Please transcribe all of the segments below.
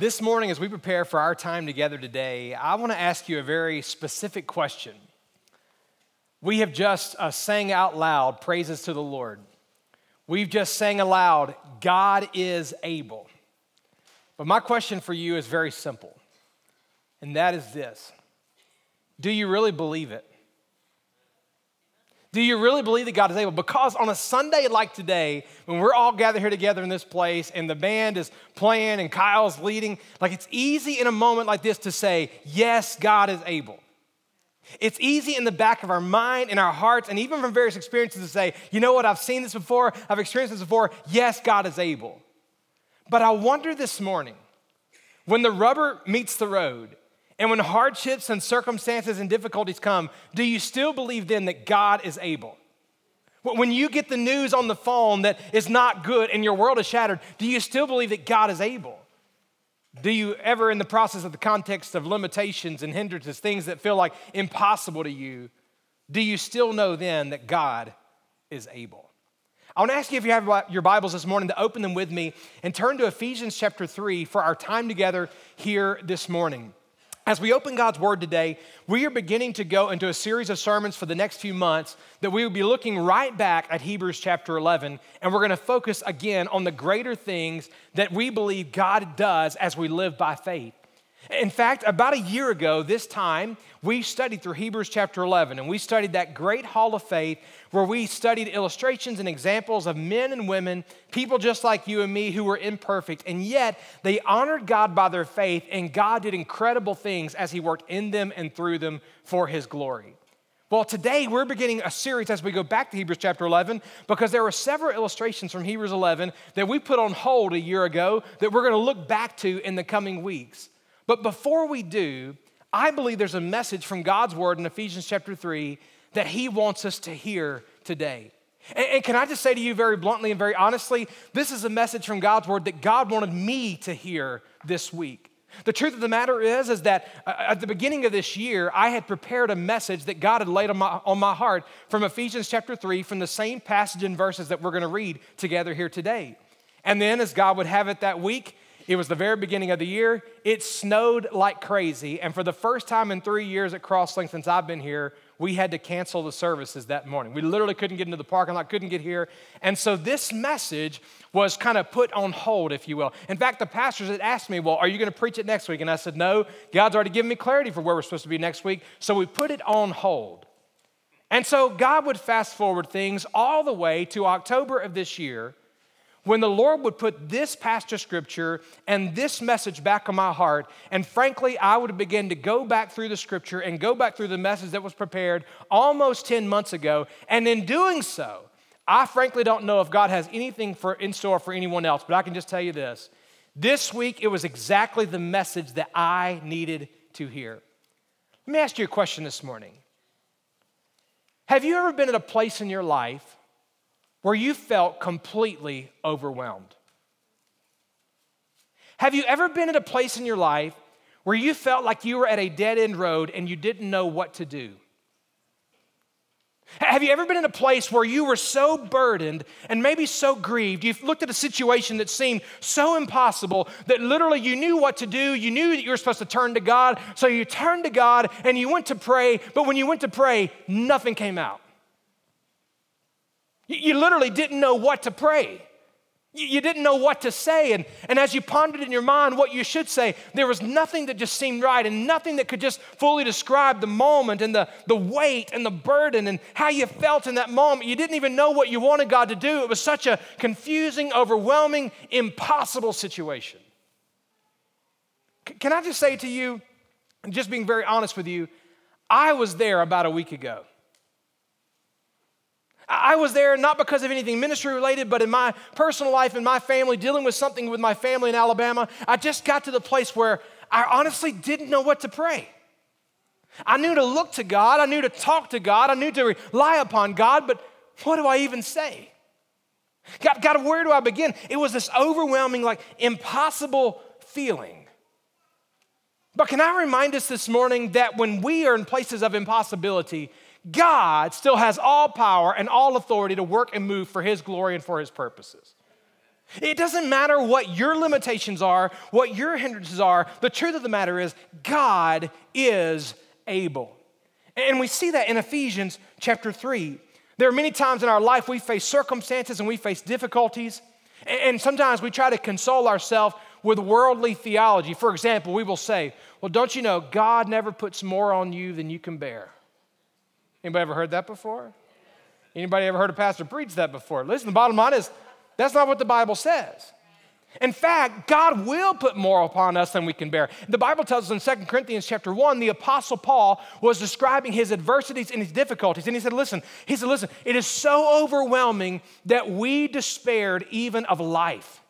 This morning, as we prepare for our time together today, I want to ask you a very specific question. We have just uh, sang out loud praises to the Lord. We've just sang aloud, God is able. But my question for you is very simple, and that is this Do you really believe it? Do you really believe that God is able? Because on a Sunday like today, when we're all gathered here together in this place and the band is playing and Kyle's leading, like it's easy in a moment like this to say, Yes, God is able. It's easy in the back of our mind, in our hearts, and even from various experiences to say, You know what? I've seen this before, I've experienced this before. Yes, God is able. But I wonder this morning, when the rubber meets the road, and when hardships and circumstances and difficulties come, do you still believe then that God is able? When you get the news on the phone that is not good and your world is shattered, do you still believe that God is able? Do you ever, in the process of the context of limitations and hindrances, things that feel like impossible to you, do you still know then that God is able? I want to ask you if you have your Bibles this morning to open them with me and turn to Ephesians chapter 3 for our time together here this morning. As we open God's Word today, we are beginning to go into a series of sermons for the next few months that we will be looking right back at Hebrews chapter 11, and we're going to focus again on the greater things that we believe God does as we live by faith. In fact, about a year ago, this time, we studied through Hebrews chapter 11, and we studied that great hall of faith where we studied illustrations and examples of men and women, people just like you and me who were imperfect, and yet they honored God by their faith, and God did incredible things as He worked in them and through them for His glory. Well, today we're beginning a series as we go back to Hebrews chapter 11 because there were several illustrations from Hebrews 11 that we put on hold a year ago that we're going to look back to in the coming weeks. But before we do, I believe there's a message from God's word in Ephesians chapter 3 that He wants us to hear today. And, and, can I just say to you very bluntly and very honestly, this is a message from God's word that God wanted me to hear this week. The truth of the matter is, is that uh, at the beginning of this year, I had prepared a message that God had laid on my, on my heart from Ephesians chapter 3, from the same passage and verses that we're going to read together here today. And then, as God would have it that week, it was the very beginning of the year. It snowed like crazy. And for the first time in three years at Crosslink since I've been here, we had to cancel the services that morning. We literally couldn't get into the parking lot, couldn't get here. And so this message was kind of put on hold, if you will. In fact, the pastors had asked me, Well, are you going to preach it next week? And I said, No, God's already given me clarity for where we're supposed to be next week. So we put it on hold. And so God would fast forward things all the way to October of this year when the Lord would put this passage scripture and this message back on my heart, and frankly, I would begin to go back through the scripture and go back through the message that was prepared almost 10 months ago. And in doing so, I frankly don't know if God has anything for, in store for anyone else, but I can just tell you this. This week, it was exactly the message that I needed to hear. Let me ask you a question this morning. Have you ever been at a place in your life where you felt completely overwhelmed? Have you ever been at a place in your life where you felt like you were at a dead end road and you didn't know what to do? Have you ever been in a place where you were so burdened and maybe so grieved? You've looked at a situation that seemed so impossible that literally you knew what to do. You knew that you were supposed to turn to God. So you turned to God and you went to pray. But when you went to pray, nothing came out. You literally didn't know what to pray. You didn't know what to say. And, and as you pondered in your mind what you should say, there was nothing that just seemed right and nothing that could just fully describe the moment and the, the weight and the burden and how you felt in that moment. You didn't even know what you wanted God to do. It was such a confusing, overwhelming, impossible situation. C- can I just say to you, just being very honest with you, I was there about a week ago. I was there not because of anything ministry related, but in my personal life, in my family, dealing with something with my family in Alabama. I just got to the place where I honestly didn't know what to pray. I knew to look to God, I knew to talk to God, I knew to rely upon God, but what do I even say? God, God, where do I begin? It was this overwhelming, like impossible feeling. But can I remind us this morning that when we are in places of impossibility, God still has all power and all authority to work and move for His glory and for His purposes. It doesn't matter what your limitations are, what your hindrances are. The truth of the matter is, God is able. And we see that in Ephesians chapter 3. There are many times in our life we face circumstances and we face difficulties. And sometimes we try to console ourselves with worldly theology. For example, we will say, Well, don't you know, God never puts more on you than you can bear. Anybody ever heard that before? Anybody ever heard a pastor preach that before? Listen, the bottom line is that's not what the Bible says. In fact, God will put more upon us than we can bear. The Bible tells us in 2 Corinthians chapter 1, the apostle Paul was describing his adversities and his difficulties. And he said, listen, he said, listen, it is so overwhelming that we despaired even of life.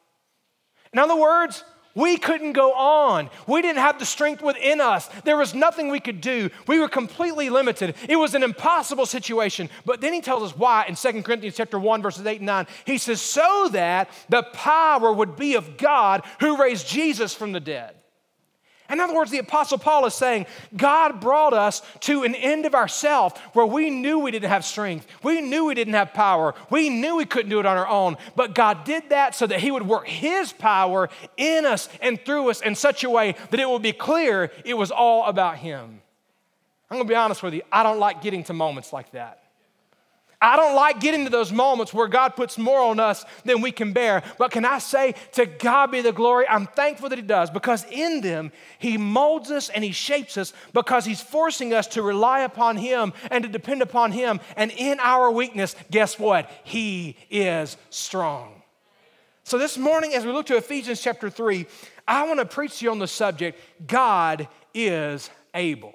In other words, we couldn't go on. We didn't have the strength within us. There was nothing we could do. We were completely limited. It was an impossible situation. But then he tells us why in 2 Corinthians chapter 1 verses 8 and 9. He says so that the power would be of God who raised Jesus from the dead. In other words, the Apostle Paul is saying, God brought us to an end of ourself where we knew we didn't have strength. We knew we didn't have power. We knew we couldn't do it on our own. But God did that so that He would work His power in us and through us in such a way that it would be clear it was all about Him. I'm gonna be honest with you, I don't like getting to moments like that. I don't like getting to those moments where God puts more on us than we can bear. But can I say, to God be the glory? I'm thankful that He does because in them He molds us and He shapes us because He's forcing us to rely upon Him and to depend upon Him. And in our weakness, guess what? He is strong. So this morning, as we look to Ephesians chapter 3, I want to preach to you on the subject God is able.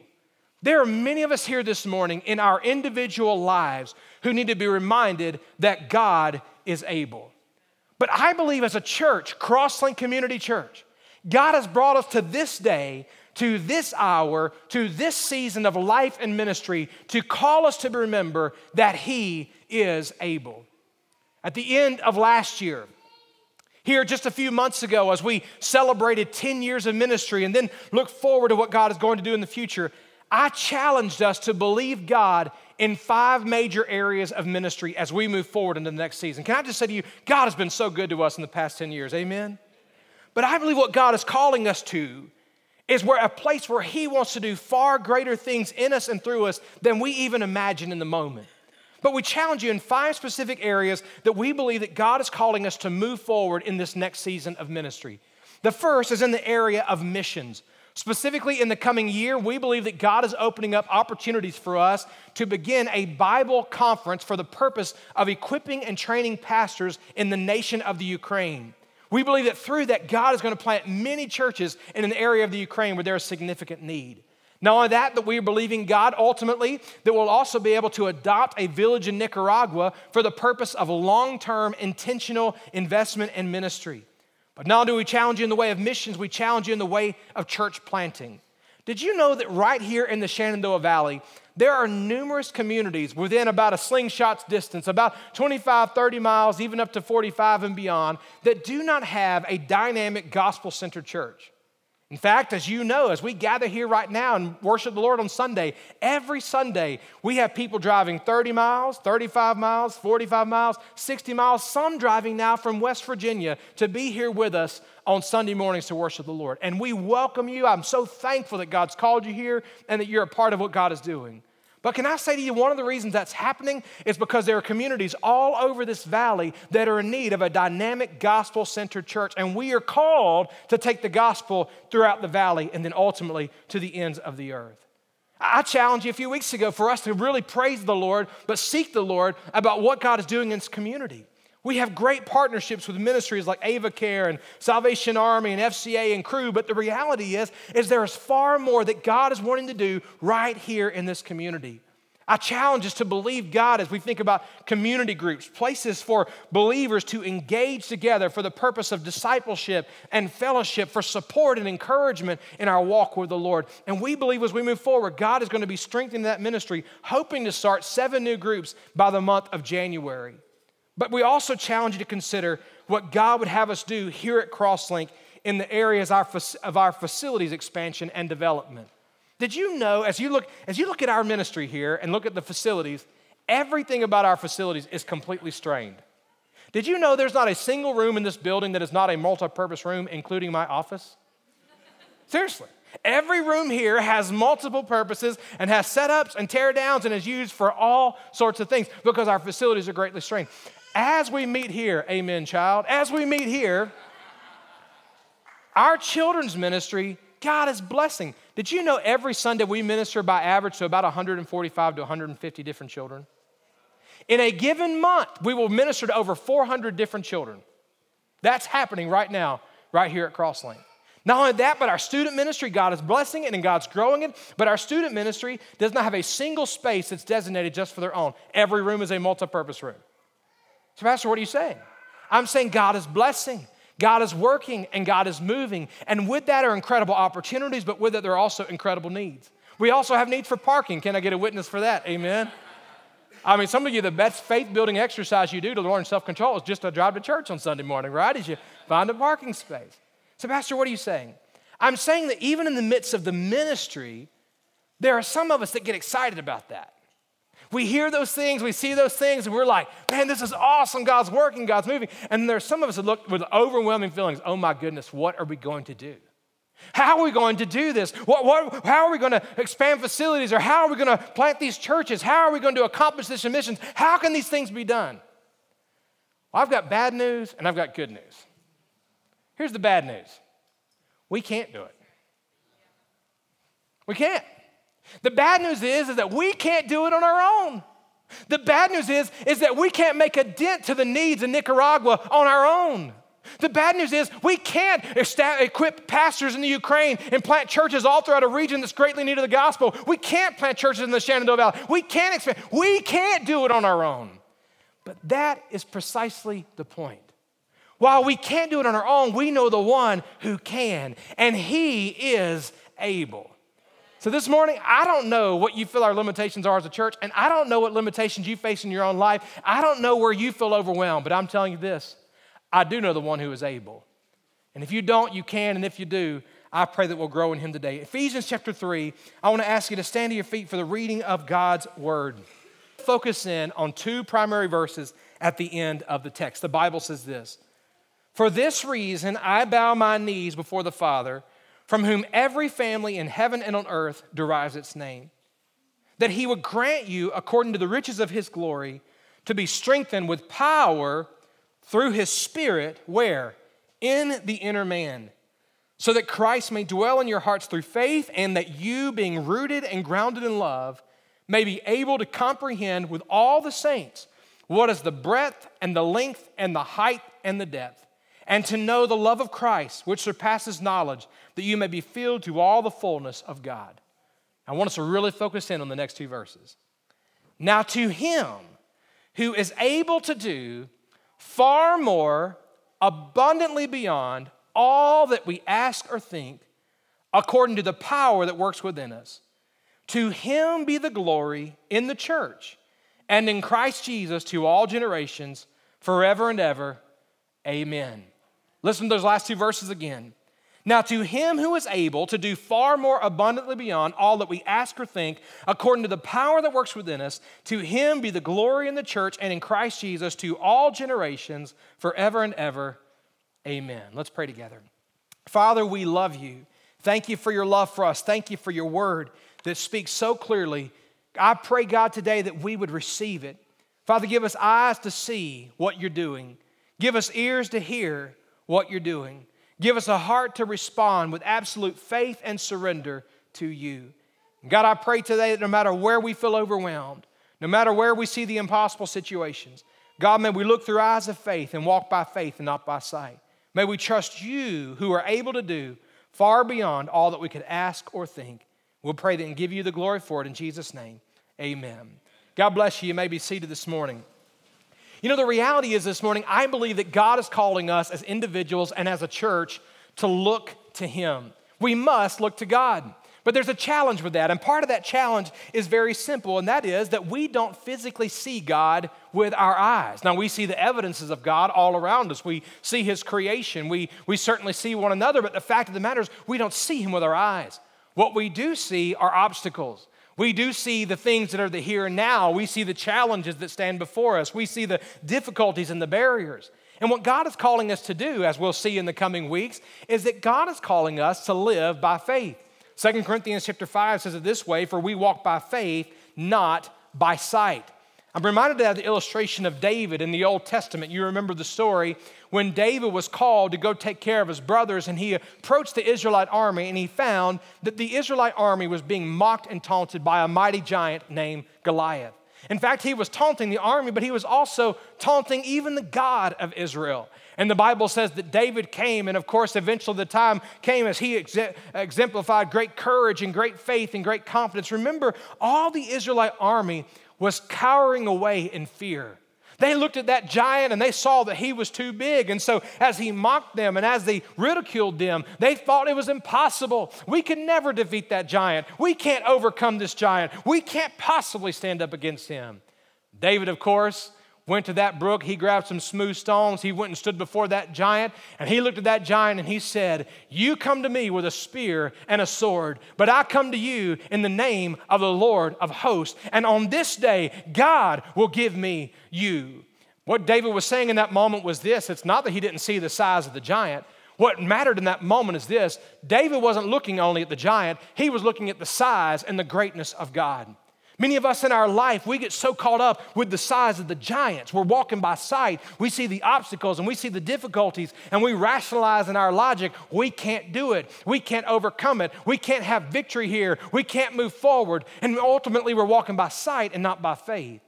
There are many of us here this morning in our individual lives who need to be reminded that God is able. But I believe as a church, Crosslink Community Church, God has brought us to this day, to this hour, to this season of life and ministry to call us to remember that He is able. At the end of last year, here just a few months ago, as we celebrated 10 years of ministry and then look forward to what God is going to do in the future, I challenged us to believe God in five major areas of ministry as we move forward into the next season. Can I just say to you, God has been so good to us in the past 10 years, amen? But I believe what God is calling us to is where a place where He wants to do far greater things in us and through us than we even imagine in the moment. But we challenge you in five specific areas that we believe that God is calling us to move forward in this next season of ministry. The first is in the area of missions. Specifically, in the coming year, we believe that God is opening up opportunities for us to begin a Bible conference for the purpose of equipping and training pastors in the nation of the Ukraine. We believe that through that, God is going to plant many churches in an area of the Ukraine where there is significant need. Not only that, that we are believing God ultimately that we'll also be able to adopt a village in Nicaragua for the purpose of long term intentional investment and ministry. But not only do we challenge you in the way of missions, we challenge you in the way of church planting. Did you know that right here in the Shenandoah Valley, there are numerous communities within about a slingshot's distance, about 25, 30 miles, even up to 45 and beyond, that do not have a dynamic gospel centered church? In fact, as you know, as we gather here right now and worship the Lord on Sunday, every Sunday we have people driving 30 miles, 35 miles, 45 miles, 60 miles, some driving now from West Virginia to be here with us on Sunday mornings to worship the Lord. And we welcome you. I'm so thankful that God's called you here and that you're a part of what God is doing. But can I say to you, one of the reasons that's happening is because there are communities all over this valley that are in need of a dynamic gospel centered church. And we are called to take the gospel throughout the valley and then ultimately to the ends of the earth. I challenged you a few weeks ago for us to really praise the Lord, but seek the Lord about what God is doing in this community. We have great partnerships with ministries like Ava Care and Salvation Army and FCA and Cru, but the reality is, is there is far more that God is wanting to do right here in this community. I challenge us to believe God as we think about community groups, places for believers to engage together for the purpose of discipleship and fellowship, for support and encouragement in our walk with the Lord. And we believe as we move forward, God is going to be strengthening that ministry, hoping to start seven new groups by the month of January. But we also challenge you to consider what God would have us do here at Crosslink in the areas of our facilities expansion and development. Did you know, as you look, as you look at our ministry here and look at the facilities, everything about our facilities is completely strained. Did you know there's not a single room in this building that is not a multi purpose room, including my office? Seriously. Every room here has multiple purposes and has setups and tear downs and is used for all sorts of things because our facilities are greatly strained. As we meet here, amen, child, as we meet here, our children's ministry God is blessing. Did you know every Sunday we minister by average to about 145 to 150 different children? In a given month, we will minister to over 400 different children. That's happening right now, right here at Crosslink. Not only that, but our student ministry, God is blessing it and God's growing it. But our student ministry does not have a single space that's designated just for their own. Every room is a multi purpose room. So, Pastor, what are you saying? I'm saying God is blessing. God is working and God is moving. And with that are incredible opportunities, but with it, there are also incredible needs. We also have needs for parking. Can I get a witness for that? Amen. I mean, some of you, the best faith building exercise you do to learn self control is just to drive to church on Sunday morning, right? As you find a parking space. So, Pastor, what are you saying? I'm saying that even in the midst of the ministry, there are some of us that get excited about that. We hear those things, we see those things, and we're like, man, this is awesome. God's working, God's moving. And there's some of us that look with overwhelming feelings oh my goodness, what are we going to do? How are we going to do this? What, what, how are we going to expand facilities? Or how are we going to plant these churches? How are we going to accomplish this mission? How can these things be done? Well, I've got bad news and I've got good news. Here's the bad news we can't do it. We can't. The bad news is, is that we can't do it on our own. The bad news is, is that we can't make a dent to the needs in Nicaragua on our own. The bad news is we can't equip pastors in the Ukraine and plant churches all throughout a region that's greatly needed the gospel. We can't plant churches in the Shenandoah Valley. We can't expand. We can't do it on our own. But that is precisely the point. While we can't do it on our own, we know the one who can, and he is able. So this morning, I don't know what you feel our limitations are as a church, and I don't know what limitations you face in your own life. I don't know where you feel overwhelmed, but I'm telling you this I do know the one who is able. And if you don't, you can, and if you do, I pray that we'll grow in him today. Ephesians chapter 3, I want to ask you to stand to your feet for the reading of God's word. Focus in on two primary verses at the end of the text. The Bible says this For this reason, I bow my knees before the Father from whom every family in heaven and on earth derives its name, that he would grant you, according to the riches of his glory, to be strengthened with power through his Spirit, where? In the inner man, so that Christ may dwell in your hearts through faith, and that you, being rooted and grounded in love, may be able to comprehend with all the saints what is the breadth and the length and the height and the depth and to know the love of Christ, which surpasses knowledge, that you may be filled to all the fullness of God. I want us to really focus in on the next two verses. Now, to him who is able to do far more abundantly beyond all that we ask or think, according to the power that works within us, to him be the glory in the church and in Christ Jesus to all generations, forever and ever. Amen. Listen to those last two verses again. Now, to him who is able to do far more abundantly beyond all that we ask or think, according to the power that works within us, to him be the glory in the church and in Christ Jesus to all generations, forever and ever. Amen. Let's pray together. Father, we love you. Thank you for your love for us. Thank you for your word that speaks so clearly. I pray, God, today that we would receive it. Father, give us eyes to see what you're doing, give us ears to hear what you're doing. Give us a heart to respond with absolute faith and surrender to you. God, I pray today that no matter where we feel overwhelmed, no matter where we see the impossible situations, God, may we look through eyes of faith and walk by faith and not by sight. May we trust you who are able to do far beyond all that we could ask or think. We'll pray that and give you the glory for it in Jesus' name. Amen. God bless you. You may be seated this morning. You know, the reality is this morning, I believe that God is calling us as individuals and as a church to look to Him. We must look to God. But there's a challenge with that. And part of that challenge is very simple, and that is that we don't physically see God with our eyes. Now, we see the evidences of God all around us. We see His creation. We, we certainly see one another, but the fact of the matter is, we don't see Him with our eyes. What we do see are obstacles. We do see the things that are the here and now. We see the challenges that stand before us. We see the difficulties and the barriers. And what God is calling us to do, as we'll see in the coming weeks, is that God is calling us to live by faith. 2 Corinthians chapter 5 says it this way For we walk by faith, not by sight. I'm reminded of the illustration of David in the Old Testament. You remember the story when David was called to go take care of his brothers, and he approached the Israelite army and he found that the Israelite army was being mocked and taunted by a mighty giant named Goliath. In fact, he was taunting the army, but he was also taunting even the God of Israel. And the Bible says that David came, and of course, eventually the time came as he exemplified great courage and great faith and great confidence. Remember, all the Israelite army was cowering away in fear. They looked at that giant and they saw that he was too big. And so, as he mocked them and as they ridiculed them, they thought it was impossible. We can never defeat that giant. We can't overcome this giant. We can't possibly stand up against him. David, of course, went to that brook, he grabbed some smooth stones, he went and stood before that giant, and he looked at that giant and he said, You come to me with a spear and a sword, but I come to you in the name of the Lord of hosts. And on this day, God will give me you. What David was saying in that moment was this it's not that he didn't see the size of the giant. What mattered in that moment is this David wasn't looking only at the giant, he was looking at the size and the greatness of God. Many of us in our life, we get so caught up with the size of the giants. We're walking by sight. We see the obstacles and we see the difficulties, and we rationalize in our logic, we can't do it. We can't overcome it. We can't have victory here. We can't move forward. And ultimately, we're walking by sight and not by faith.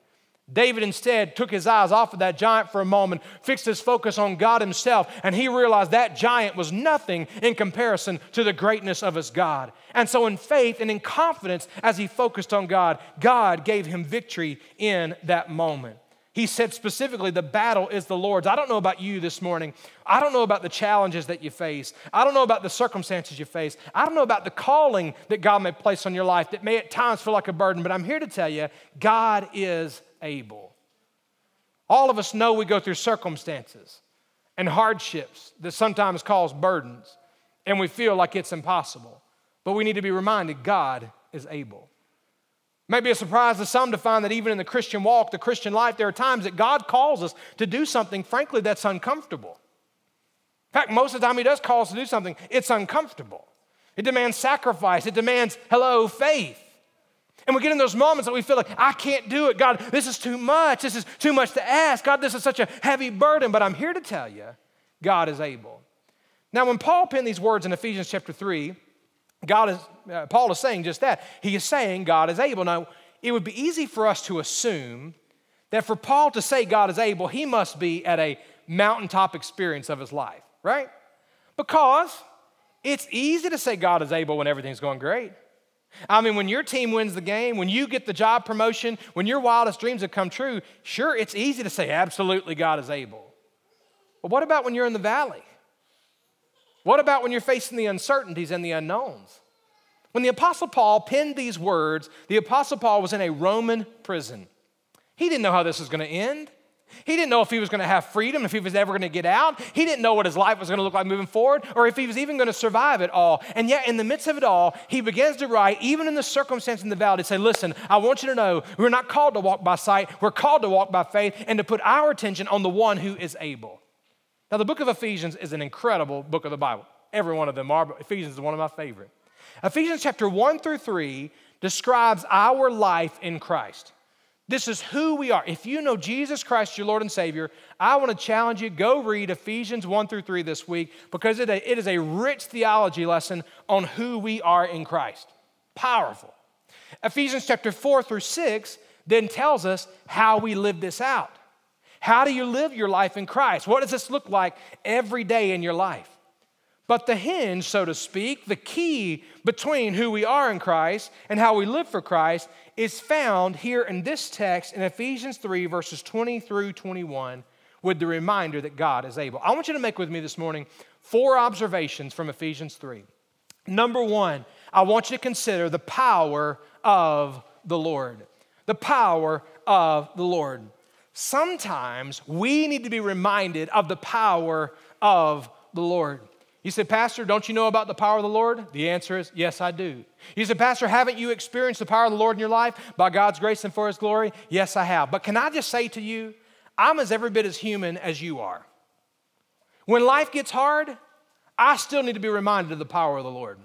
David instead took his eyes off of that giant for a moment, fixed his focus on God himself, and he realized that giant was nothing in comparison to the greatness of his God. And so, in faith and in confidence, as he focused on God, God gave him victory in that moment. He said specifically, the battle is the Lord's. I don't know about you this morning. I don't know about the challenges that you face. I don't know about the circumstances you face. I don't know about the calling that God may place on your life that may at times feel like a burden, but I'm here to tell you God is able. All of us know we go through circumstances and hardships that sometimes cause burdens, and we feel like it's impossible. But we need to be reminded God is able. Maybe a surprise to some to find that even in the Christian walk, the Christian life, there are times that God calls us to do something, frankly, that's uncomfortable. In fact, most of the time He does call us to do something, it's uncomfortable. It demands sacrifice, it demands, hello, faith. And we get in those moments that we feel like, I can't do it. God, this is too much. This is too much to ask. God, this is such a heavy burden. But I'm here to tell you, God is able. Now, when Paul penned these words in Ephesians chapter 3, God is, uh, Paul is saying just that. He is saying God is able. Now, it would be easy for us to assume that for Paul to say God is able, he must be at a mountaintop experience of his life, right? Because it's easy to say God is able when everything's going great. I mean, when your team wins the game, when you get the job promotion, when your wildest dreams have come true, sure, it's easy to say, absolutely, God is able. But what about when you're in the valley? What about when you're facing the uncertainties and the unknowns? When the Apostle Paul penned these words, the Apostle Paul was in a Roman prison. He didn't know how this was going to end. He didn't know if he was going to have freedom, if he was ever going to get out. He didn't know what his life was going to look like moving forward, or if he was even going to survive it all. And yet, in the midst of it all, he begins to write, even in the circumstance in the valley, to say, Listen, I want you to know we're not called to walk by sight, we're called to walk by faith and to put our attention on the one who is able. Now, the book of Ephesians is an incredible book of the Bible. Every one of them are, but Ephesians is one of my favorite. Ephesians chapter 1 through 3 describes our life in Christ. This is who we are. If you know Jesus Christ, your Lord and Savior, I want to challenge you go read Ephesians 1 through 3 this week because it is a rich theology lesson on who we are in Christ. Powerful. Ephesians chapter 4 through 6 then tells us how we live this out. How do you live your life in Christ? What does this look like every day in your life? But the hinge, so to speak, the key between who we are in Christ and how we live for Christ is found here in this text in Ephesians 3, verses 20 through 21, with the reminder that God is able. I want you to make with me this morning four observations from Ephesians 3. Number one, I want you to consider the power of the Lord. The power of the Lord. Sometimes we need to be reminded of the power of the Lord. You said, Pastor, don't you know about the power of the Lord? The answer is, yes, I do. You said, Pastor, haven't you experienced the power of the Lord in your life by God's grace and for His glory? Yes, I have. But can I just say to you, I'm as every bit as human as you are. When life gets hard, I still need to be reminded of the power of the Lord.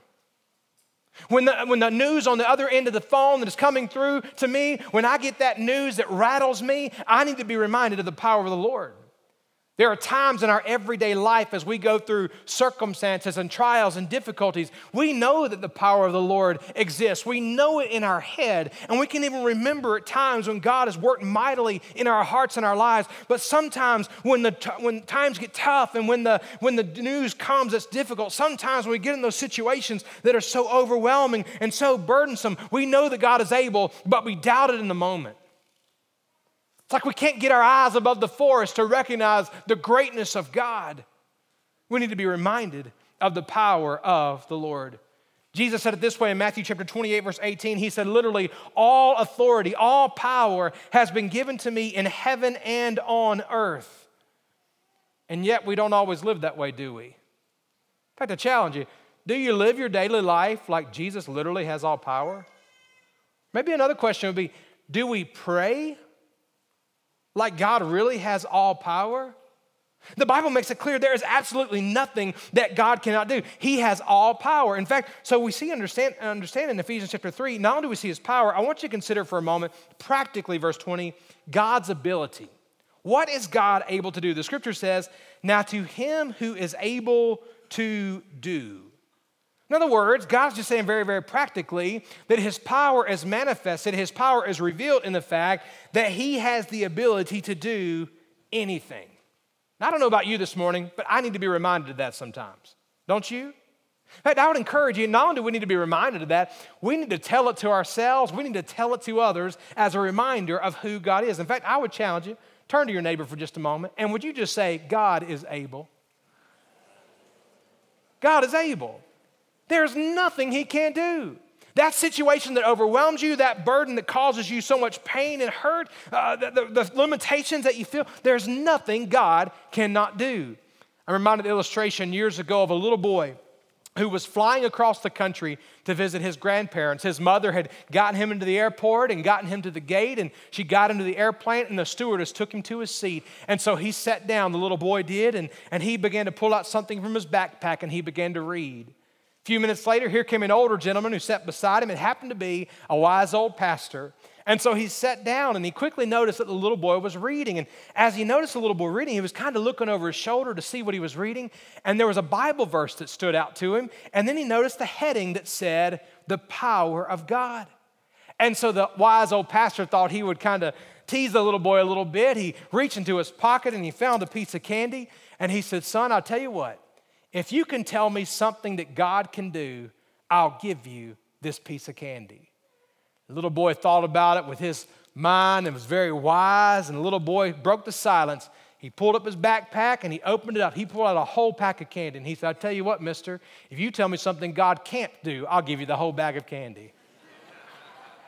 When the, when the news on the other end of the phone that is coming through to me, when I get that news that rattles me, I need to be reminded of the power of the Lord. There are times in our everyday life as we go through circumstances and trials and difficulties, we know that the power of the Lord exists. We know it in our head, and we can even remember at times when God has worked mightily in our hearts and our lives. But sometimes when, the when times get tough and when the, when the news comes that's difficult, sometimes when we get in those situations that are so overwhelming and so burdensome, we know that God is able, but we doubt it in the moment. It's like we can't get our eyes above the forest to recognize the greatness of God. We need to be reminded of the power of the Lord. Jesus said it this way in Matthew chapter 28, verse 18. He said, literally, all authority, all power has been given to me in heaven and on earth. And yet we don't always live that way, do we? In fact, I challenge you do you live your daily life like Jesus literally has all power? Maybe another question would be do we pray like God really has all power? The Bible makes it clear there is absolutely nothing that God cannot do. He has all power. In fact, so we see understand, understand in Ephesians chapter 3, not only do we see his power, I want you to consider for a moment, practically, verse 20, God's ability. What is God able to do? The scripture says, Now to him who is able to do. In other words, God's just saying very, very practically that His power is manifested, His power is revealed in the fact that He has the ability to do anything. Now, I don't know about you this morning, but I need to be reminded of that sometimes. Don't you? In fact, I would encourage you, not only do we need to be reminded of that, we need to tell it to ourselves, we need to tell it to others as a reminder of who God is. In fact, I would challenge you, turn to your neighbor for just a moment, and would you just say, God is able? God is able. There's nothing he can't do. That situation that overwhelms you, that burden that causes you so much pain and hurt, uh, the, the, the limitations that you feel, there's nothing God cannot do. I'm reminded of the illustration years ago of a little boy who was flying across the country to visit his grandparents. His mother had gotten him into the airport and gotten him to the gate, and she got into the airplane, and the stewardess took him to his seat. And so he sat down, the little boy did, and, and he began to pull out something from his backpack and he began to read. A few minutes later, here came an older gentleman who sat beside him. It happened to be a wise old pastor. And so he sat down and he quickly noticed that the little boy was reading. And as he noticed the little boy reading, he was kind of looking over his shoulder to see what he was reading. And there was a Bible verse that stood out to him. And then he noticed the heading that said, The Power of God. And so the wise old pastor thought he would kind of tease the little boy a little bit. He reached into his pocket and he found a piece of candy. And he said, Son, I'll tell you what, if you can tell me something that God can do, I'll give you this piece of candy. The little boy thought about it with his mind and was very wise. And the little boy broke the silence. He pulled up his backpack and he opened it up. He pulled out a whole pack of candy. And he said, I tell you what, mister, if you tell me something God can't do, I'll give you the whole bag of candy.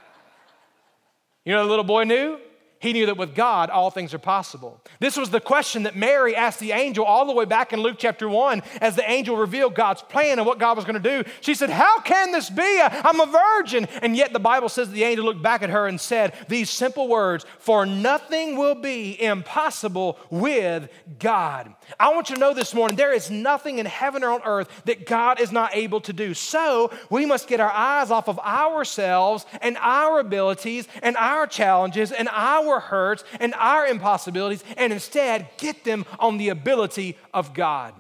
you know the little boy knew? He knew that with God, all things are possible. This was the question that Mary asked the angel all the way back in Luke chapter 1 as the angel revealed God's plan and what God was going to do. She said, How can this be? I'm a virgin. And yet the Bible says the angel looked back at her and said these simple words For nothing will be impossible with God. I want you to know this morning there is nothing in heaven or on earth that God is not able to do. So we must get our eyes off of ourselves and our abilities and our challenges and our our hurts and our impossibilities and instead get them on the ability of God.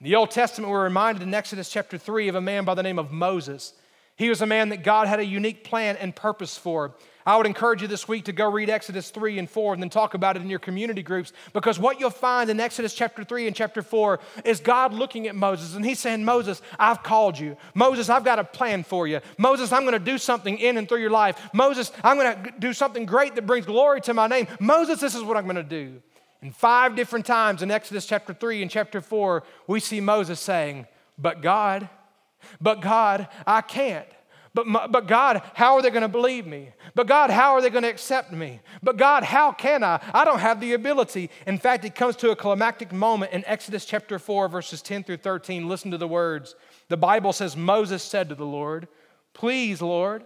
In the Old Testament, we're reminded in Exodus chapter 3 of a man by the name of Moses. He was a man that God had a unique plan and purpose for. I would encourage you this week to go read Exodus 3 and 4 and then talk about it in your community groups because what you'll find in Exodus chapter 3 and chapter 4 is God looking at Moses and he's saying, Moses, I've called you. Moses, I've got a plan for you. Moses, I'm going to do something in and through your life. Moses, I'm going to do something great that brings glory to my name. Moses, this is what I'm going to do. And five different times in Exodus chapter 3 and chapter 4, we see Moses saying, But God, but God, I can't. But, but God, how are they going to believe me? But God, how are they going to accept me? But God, how can I? I don't have the ability. In fact, it comes to a climactic moment in Exodus chapter 4, verses 10 through 13. Listen to the words. The Bible says, Moses said to the Lord, Please, Lord,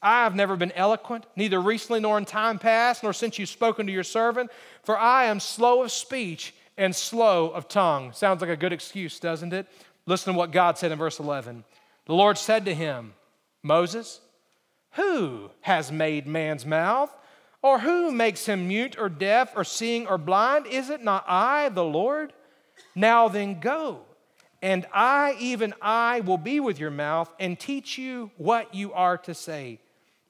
I have never been eloquent, neither recently nor in time past, nor since you've spoken to your servant, for I am slow of speech and slow of tongue. Sounds like a good excuse, doesn't it? Listen to what God said in verse 11. The Lord said to him, Moses, who has made man's mouth? Or who makes him mute or deaf or seeing or blind? Is it not I, the Lord? Now then go, and I, even I, will be with your mouth and teach you what you are to say.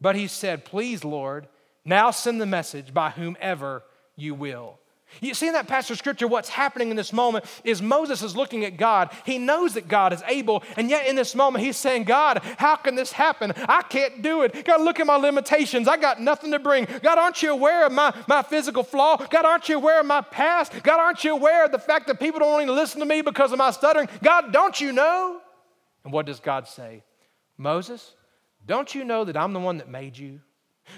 But he said, Please, Lord, now send the message by whomever you will. You see in that passage of scripture, what's happening in this moment is Moses is looking at God. He knows that God is able, and yet in this moment, he's saying, God, how can this happen? I can't do it. God, look at my limitations. I got nothing to bring. God, aren't you aware of my, my physical flaw? God, aren't you aware of my past? God, aren't you aware of the fact that people don't want to listen to me because of my stuttering? God, don't you know? And what does God say? Moses, don't you know that I'm the one that made you?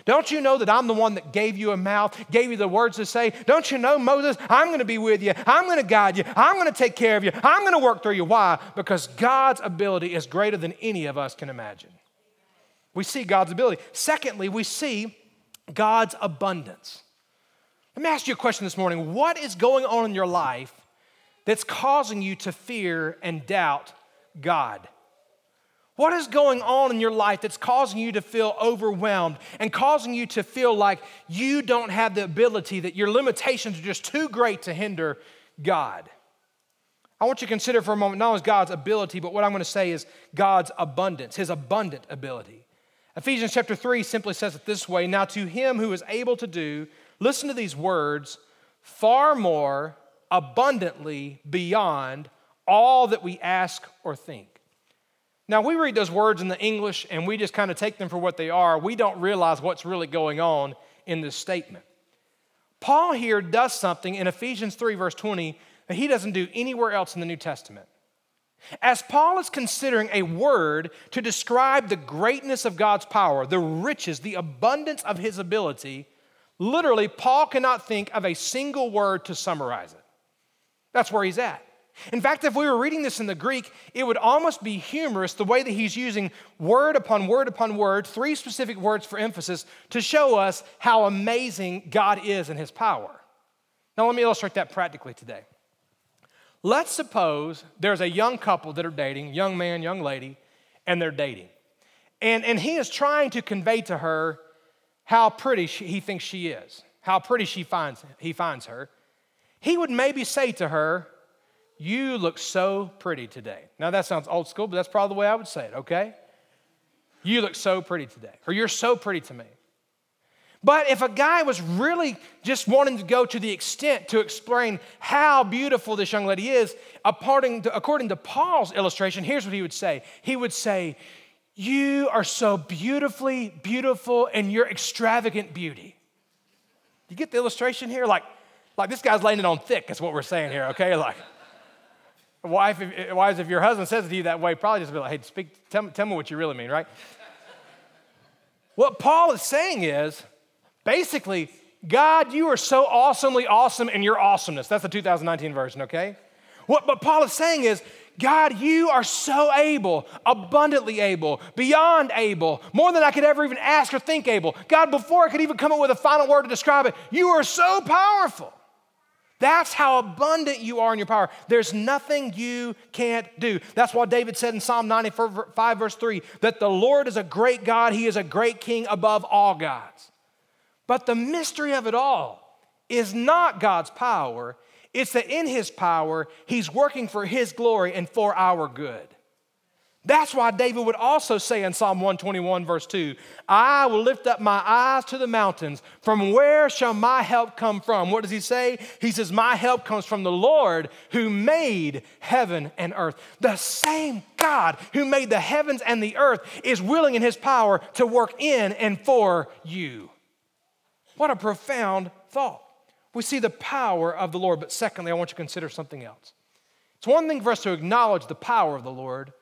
Don't you know that I'm the one that gave you a mouth, gave you the words to say? Don't you know, Moses, I'm going to be with you. I'm going to guide you. I'm going to take care of you. I'm going to work through you. Why? Because God's ability is greater than any of us can imagine. We see God's ability. Secondly, we see God's abundance. Let me ask you a question this morning. What is going on in your life that's causing you to fear and doubt God? What is going on in your life that's causing you to feel overwhelmed and causing you to feel like you don't have the ability, that your limitations are just too great to hinder God? I want you to consider for a moment not only God's ability, but what I'm going to say is God's abundance, his abundant ability. Ephesians chapter 3 simply says it this way Now to him who is able to do, listen to these words, far more abundantly beyond all that we ask or think. Now, we read those words in the English and we just kind of take them for what they are. We don't realize what's really going on in this statement. Paul here does something in Ephesians 3, verse 20, that he doesn't do anywhere else in the New Testament. As Paul is considering a word to describe the greatness of God's power, the riches, the abundance of his ability, literally, Paul cannot think of a single word to summarize it. That's where he's at. In fact, if we were reading this in the Greek, it would almost be humorous the way that he's using word upon word upon word, three specific words for emphasis, to show us how amazing God is in his power. Now, let me illustrate that practically today. Let's suppose there's a young couple that are dating, young man, young lady, and they're dating. And, and he is trying to convey to her how pretty she, he thinks she is, how pretty she finds, he finds her. He would maybe say to her, you look so pretty today. Now, that sounds old school, but that's probably the way I would say it, okay? You look so pretty today, or you're so pretty to me. But if a guy was really just wanting to go to the extent to explain how beautiful this young lady is, according to, according to Paul's illustration, here's what he would say He would say, You are so beautifully beautiful in your extravagant beauty. You get the illustration here? Like, like this guy's laying it on thick, is what we're saying here, okay? Like, Wife, if, wives, if your husband says to you that way, probably just be like, hey, speak, tell, tell me what you really mean, right? what Paul is saying is basically, God, you are so awesomely awesome in your awesomeness. That's the 2019 version, okay? What but Paul is saying is, God, you are so able, abundantly able, beyond able, more than I could ever even ask or think able. God, before I could even come up with a final word to describe it, you are so powerful. That's how abundant you are in your power. There's nothing you can't do. That's why David said in Psalm 95, verse 3, that the Lord is a great God, He is a great King above all gods. But the mystery of it all is not God's power, it's that in His power, He's working for His glory and for our good. That's why David would also say in Psalm 121, verse 2, I will lift up my eyes to the mountains. From where shall my help come from? What does he say? He says, My help comes from the Lord who made heaven and earth. The same God who made the heavens and the earth is willing in his power to work in and for you. What a profound thought. We see the power of the Lord, but secondly, I want you to consider something else. It's one thing for us to acknowledge the power of the Lord.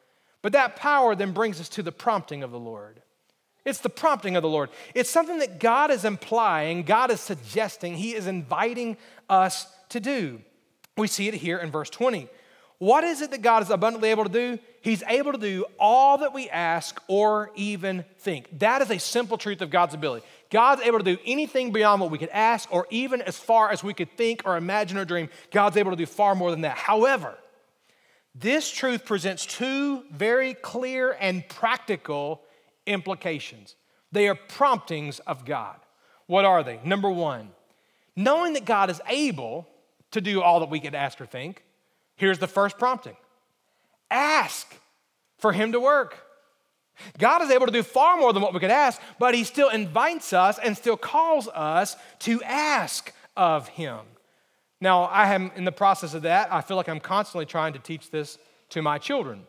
But that power then brings us to the prompting of the Lord. It's the prompting of the Lord. It's something that God is implying, God is suggesting, He is inviting us to do. We see it here in verse 20. What is it that God is abundantly able to do? He's able to do all that we ask or even think. That is a simple truth of God's ability. God's able to do anything beyond what we could ask or even as far as we could think or imagine or dream. God's able to do far more than that. However, this truth presents two very clear and practical implications. They are promptings of God. What are they? Number one, knowing that God is able to do all that we could ask or think, here's the first prompting ask for Him to work. God is able to do far more than what we could ask, but He still invites us and still calls us to ask of Him. Now, I am in the process of that. I feel like I'm constantly trying to teach this to my children.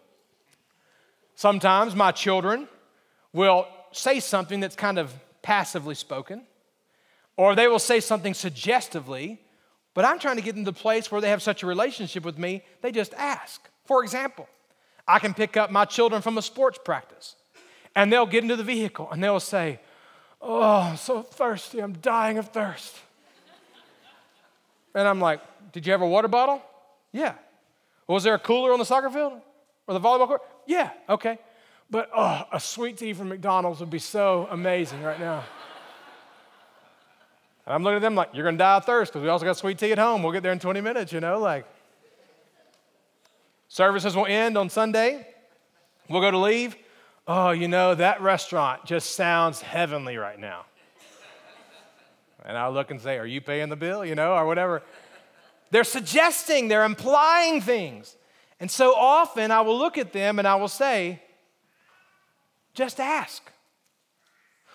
Sometimes my children will say something that's kind of passively spoken, or they will say something suggestively, but I'm trying to get them to the place where they have such a relationship with me, they just ask. For example, I can pick up my children from a sports practice, and they'll get into the vehicle and they'll say, Oh, I'm so thirsty, I'm dying of thirst. And I'm like, Did you have a water bottle? Yeah. Was there a cooler on the soccer field or the volleyball court? Yeah, okay. But oh, a sweet tea from McDonald's would be so amazing right now. And I'm looking at them like, You're going to die of thirst because we also got sweet tea at home. We'll get there in 20 minutes, you know? Like, services will end on Sunday. We'll go to leave. Oh, you know, that restaurant just sounds heavenly right now. And I'll look and say, Are you paying the bill? You know, or whatever. They're suggesting, they're implying things. And so often I will look at them and I will say, Just ask.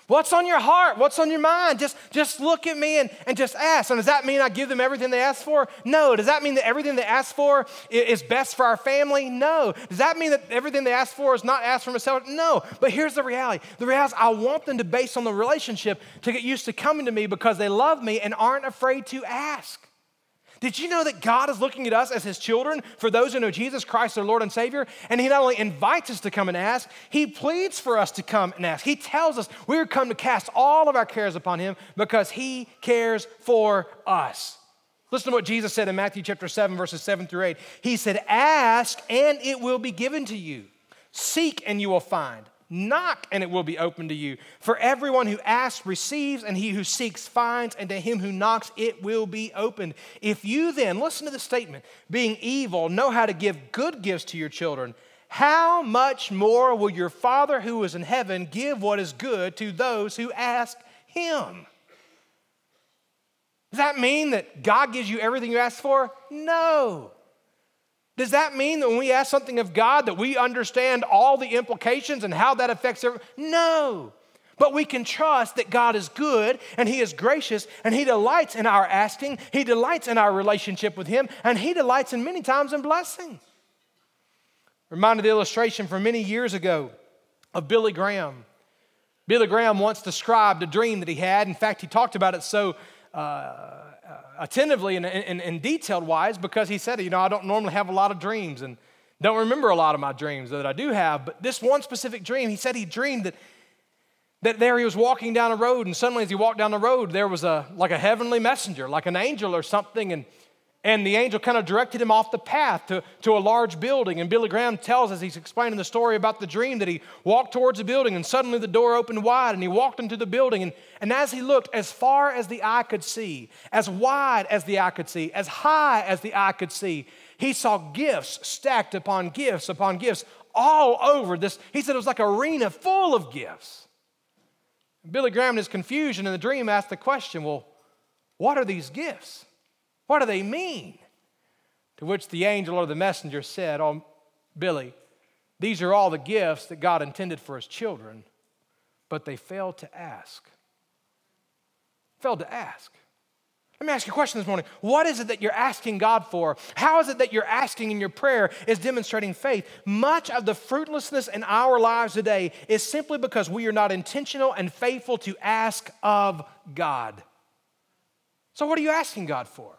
What's on your heart? What's on your mind? Just, just look at me and, and just ask. And does that mean I give them everything they ask for? No. Does that mean that everything they ask for is best for our family? No. Does that mean that everything they ask for is not asked for myself? No. But here's the reality the reality I want them to, based on the relationship, to get used to coming to me because they love me and aren't afraid to ask. Did you know that God is looking at us as His children for those who know Jesus Christ, their Lord and Savior? And He not only invites us to come and ask, He pleads for us to come and ask. He tells us we're come to cast all of our cares upon Him because He cares for us. Listen to what Jesus said in Matthew chapter 7, verses 7 through 8. He said, Ask and it will be given to you, seek and you will find. Knock, and it will be open to you. For everyone who asks receives, and he who seeks finds, and to him who knocks it will be opened. If you then, listen to the statement, being evil, know how to give good gifts to your children, how much more will your Father who is in heaven give what is good to those who ask him? Does that mean that God gives you everything you ask for? No. Does that mean that when we ask something of God that we understand all the implications and how that affects everyone? No. But we can trust that God is good and He is gracious and He delights in our asking, He delights in our relationship with Him, and He delights in many times in blessing. Reminded the illustration from many years ago of Billy Graham. Billy Graham once described a dream that he had. In fact, he talked about it so uh, attentively and, and detailed wise because he said, you know, I don't normally have a lot of dreams and don't remember a lot of my dreams that I do have. But this one specific dream, he said he dreamed that that there he was walking down a road and suddenly as he walked down the road there was a like a heavenly messenger like an angel or something and and the angel kind of directed him off the path to, to a large building. And Billy Graham tells us, he's explaining the story about the dream, that he walked towards the building and suddenly the door opened wide and he walked into the building. And, and as he looked, as far as the eye could see, as wide as the eye could see, as high as the eye could see, he saw gifts stacked upon gifts upon gifts all over this. He said it was like an arena full of gifts. Billy Graham, in his confusion in the dream, asked the question well, what are these gifts? What do they mean? To which the angel or the messenger said, Oh, Billy, These are all the gifts that God intended for his children, but they failed to ask. Failed to ask. Let me ask you a question this morning. What is it that you're asking God for? How is it that you're asking in your prayer is demonstrating faith? Much of the fruitlessness in our lives today is simply because we are not intentional and faithful to ask of God. So, what are you asking God for?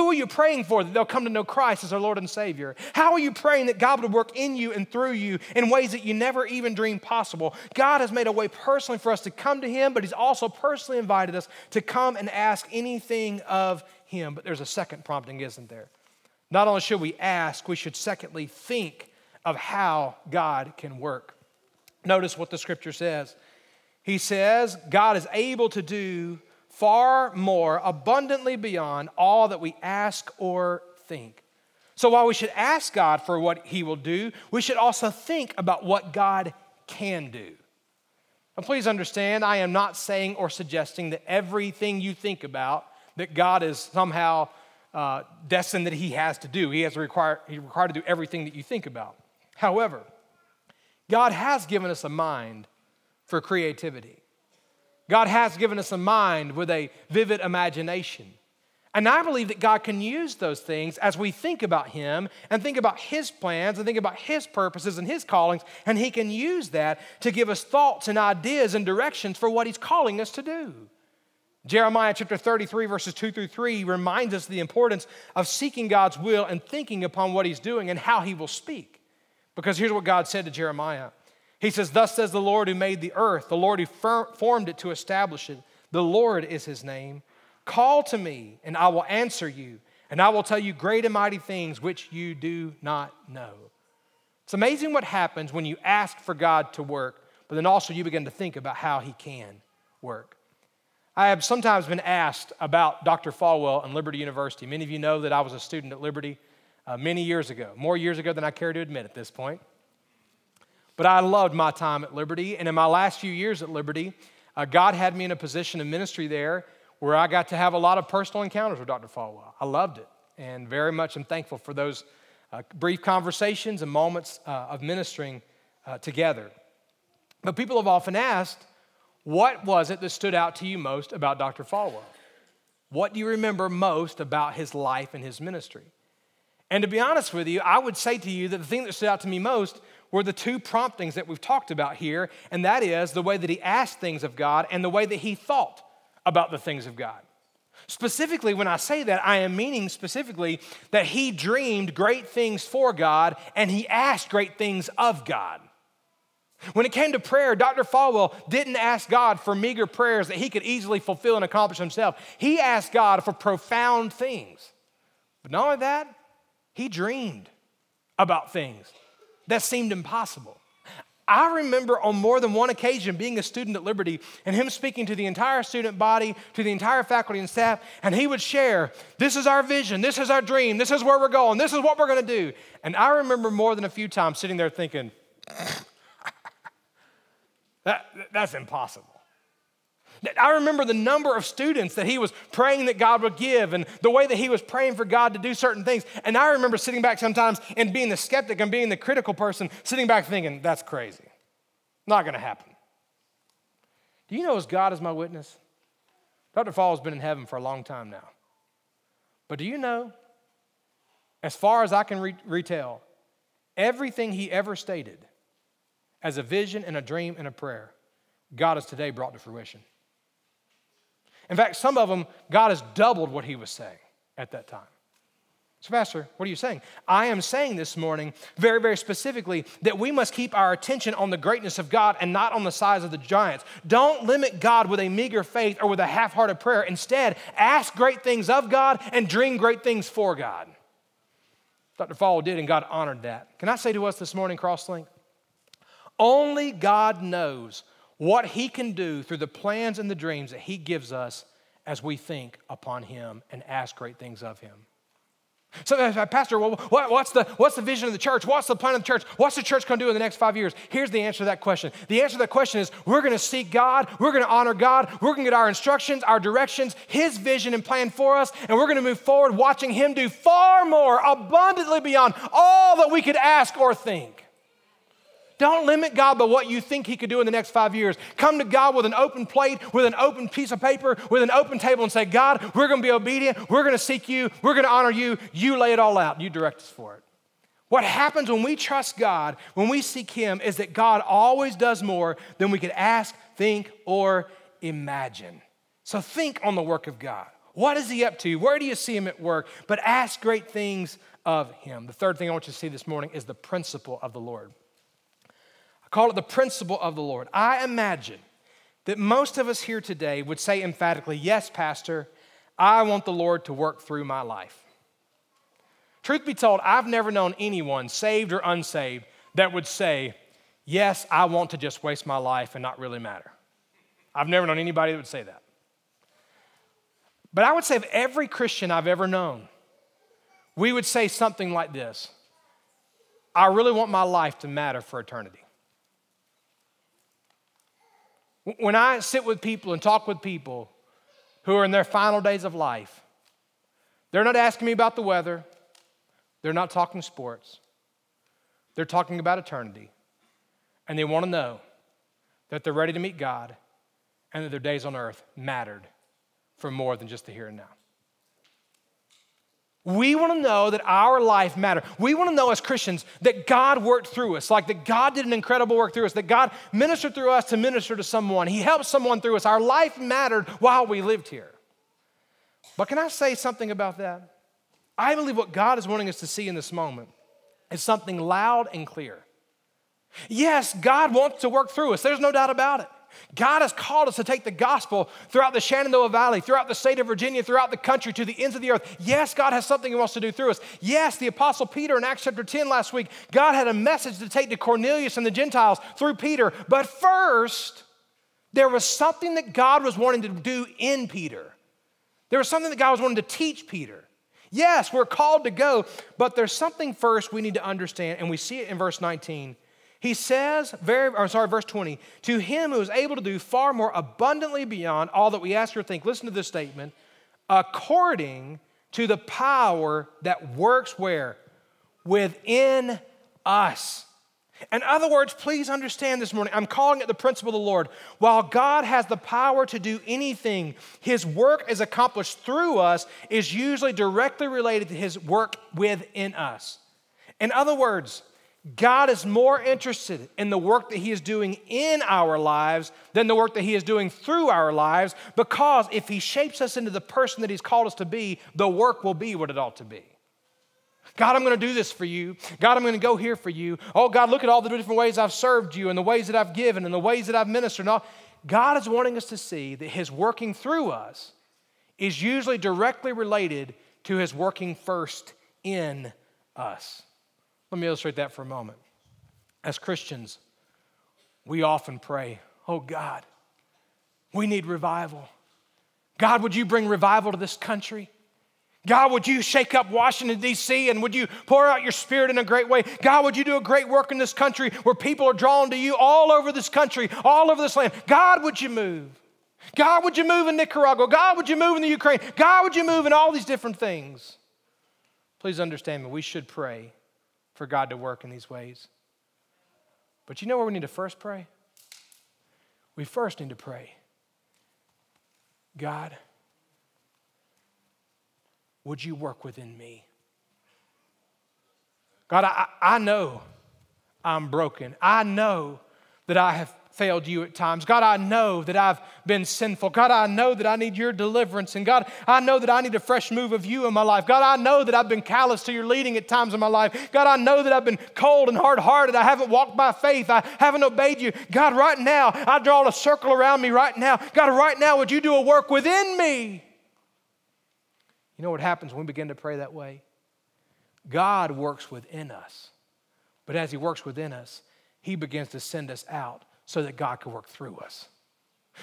Who are you praying for that they'll come to know Christ as our Lord and Savior? How are you praying that God would work in you and through you in ways that you never even dreamed possible? God has made a way personally for us to come to Him, but He's also personally invited us to come and ask anything of Him. But there's a second prompting, isn't there? Not only should we ask, we should secondly think of how God can work. Notice what the scripture says. He says, God is able to do far more abundantly beyond all that we ask or think. So while we should ask God for what He will do, we should also think about what God can do. And please understand, I am not saying or suggesting that everything you think about, that God is somehow uh, destined that He has to do. He has required, He required to do everything that you think about. However, God has given us a mind for creativity. God has given us a mind with a vivid imagination. And I believe that God can use those things as we think about Him and think about His plans and think about His purposes and His callings, and He can use that to give us thoughts and ideas and directions for what He's calling us to do. Jeremiah chapter 33, verses 2 through 3 reminds us the importance of seeking God's will and thinking upon what He's doing and how He will speak. Because here's what God said to Jeremiah he says, Thus says the Lord who made the earth, the Lord who formed it to establish it. The Lord is his name. Call to me, and I will answer you, and I will tell you great and mighty things which you do not know. It's amazing what happens when you ask for God to work, but then also you begin to think about how he can work. I have sometimes been asked about Dr. Falwell and Liberty University. Many of you know that I was a student at Liberty uh, many years ago, more years ago than I care to admit at this point. But I loved my time at Liberty. And in my last few years at Liberty, uh, God had me in a position of ministry there where I got to have a lot of personal encounters with Dr. Falwell. I loved it and very much I'm thankful for those uh, brief conversations and moments uh, of ministering uh, together. But people have often asked, what was it that stood out to you most about Dr. Falwell? What do you remember most about his life and his ministry? And to be honest with you, I would say to you that the thing that stood out to me most were the two promptings that we've talked about here, and that is the way that he asked things of God and the way that he thought about the things of God. Specifically, when I say that, I am meaning specifically that he dreamed great things for God and he asked great things of God. When it came to prayer, Dr. Falwell didn't ask God for meager prayers that he could easily fulfill and accomplish himself. He asked God for profound things. But not only that, he dreamed about things that seemed impossible. I remember on more than one occasion being a student at Liberty and him speaking to the entire student body, to the entire faculty and staff, and he would share, This is our vision, this is our dream, this is where we're going, this is what we're to do. And I remember more than a few times sitting there thinking, that, That's impossible. I remember the number of students that he was praying that God would give and the way that he was praying for God to do certain things. And I remember sitting back sometimes and being the skeptic and being the critical person, sitting back thinking, that's crazy. Not going to happen. Do you know as God is my witness? Dr. Falwell has been in heaven for a long time now. But do you know, as far as I can re- retell, everything he ever stated as a vision and a dream and a prayer, God has today brought to fruition. In fact, some of them, God has doubled what he was saying at that time. So, Pastor, what are you saying? I am saying this morning, very, very specifically, that we must keep our attention on the greatness of God and not on the size of the giants. Don't limit God with a meager faith or with a half hearted prayer. Instead, ask great things of God and dream great things for God. Dr. Falwell did, and God honored that. Can I say to us this morning, Crosslink? Only God knows what He can do through the plans and the dreams that He gives us as we think upon Him and ask great things of Him. So, uh, Pastor, well, what's, the, what's the vision of the church? What's the plan of the church? What's the church going to do in the next five years? Here's the answer to that question. The answer to that question is we're going to seek God, we're going to honor God, we're going to get our instructions, our directions, His vision and plan for us, and we're going to move forward watching Him do far more, abundantly beyond all that we could ask or think. Don't limit God by what you think He could do in the next five years. Come to God with an open plate, with an open piece of paper, with an open table, and say, God, we're going to be obedient. We're going to seek you. We're going to honor you. You lay it all out. You direct us for it. What happens when we trust God, when we seek Him, is that God always does more than we could ask, think, or imagine. So think on the work of God. What is He up to? Where do you see Him at work? But ask great things of Him. The third thing I want you to see this morning is the principle of the Lord. Call it the principle of the Lord. I imagine that most of us here today would say emphatically, Yes, Pastor, I want the Lord to work through my life. Truth be told, I've never known anyone, saved or unsaved, that would say, Yes, I want to just waste my life and not really matter. I've never known anybody that would say that. But I would say of every Christian I've ever known, we would say something like this I really want my life to matter for eternity. When I sit with people and talk with people who are in their final days of life, they're not asking me about the weather. They're not talking sports, they're talking about eternity. And they want to know that they're ready to meet God and that their days on earth mattered for more than just the here and now. We want to know that our life mattered. We want to know as Christians that God worked through us, like that God did an incredible work through us, that God ministered through us to minister to someone. He helped someone through us. Our life mattered while we lived here. But can I say something about that? I believe what God is wanting us to see in this moment is something loud and clear. Yes, God wants to work through us, there's no doubt about it. God has called us to take the gospel throughout the Shenandoah Valley, throughout the state of Virginia, throughout the country, to the ends of the earth. Yes, God has something He wants to do through us. Yes, the Apostle Peter in Acts chapter 10 last week, God had a message to take to Cornelius and the Gentiles through Peter. But first, there was something that God was wanting to do in Peter. There was something that God was wanting to teach Peter. Yes, we're called to go, but there's something first we need to understand, and we see it in verse 19. He says, very, or sorry, verse 20, to him who is able to do far more abundantly beyond all that we ask or think. Listen to this statement according to the power that works where? Within us. In other words, please understand this morning, I'm calling it the principle of the Lord. While God has the power to do anything, his work is accomplished through us is usually directly related to his work within us. In other words, God is more interested in the work that He is doing in our lives than the work that He is doing through our lives because if He shapes us into the person that He's called us to be, the work will be what it ought to be. God, I'm going to do this for you. God, I'm going to go here for you. Oh, God, look at all the different ways I've served you and the ways that I've given and the ways that I've ministered. And all. God is wanting us to see that His working through us is usually directly related to His working first in us. Let me illustrate that for a moment. As Christians, we often pray, Oh God, we need revival. God, would you bring revival to this country? God, would you shake up Washington, D.C., and would you pour out your spirit in a great way? God, would you do a great work in this country where people are drawn to you all over this country, all over this land? God, would you move? God, would you move in Nicaragua? God, would you move in the Ukraine? God, would you move in all these different things? Please understand me, we should pray for God to work in these ways. But you know where we need to first pray? We first need to pray God, would you work within me? God, I, I know I'm broken. I know that I have failed you at times. God, I know that I've been sinful. God, I know that I need your deliverance. And God, I know that I need a fresh move of you in my life. God, I know that I've been callous to your leading at times in my life. God, I know that I've been cold and hard hearted. I haven't walked by faith. I haven't obeyed you. God, right now, I draw a circle around me right now. God, right now, would you do a work within me? You know what happens when we begin to pray that way? God works within us. But as He works within us, He begins to send us out so that God could work through us.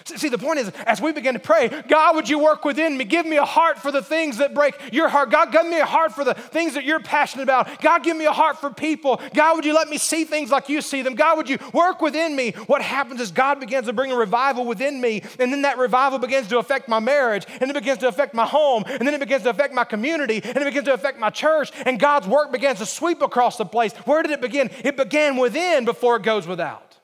See, the point is, as we begin to pray, God, would you work within me? Give me a heart for the things that break your heart. God, give me a heart for the things that you're passionate about. God, give me a heart for people. God, would you let me see things like you see them? God, would you work within me? What happens is God begins to bring a revival within me, and then that revival begins to affect my marriage, and it begins to affect my home, and then it begins to affect my community, and it begins to affect my church, and God's work begins to sweep across the place. Where did it begin? It began within before it goes without.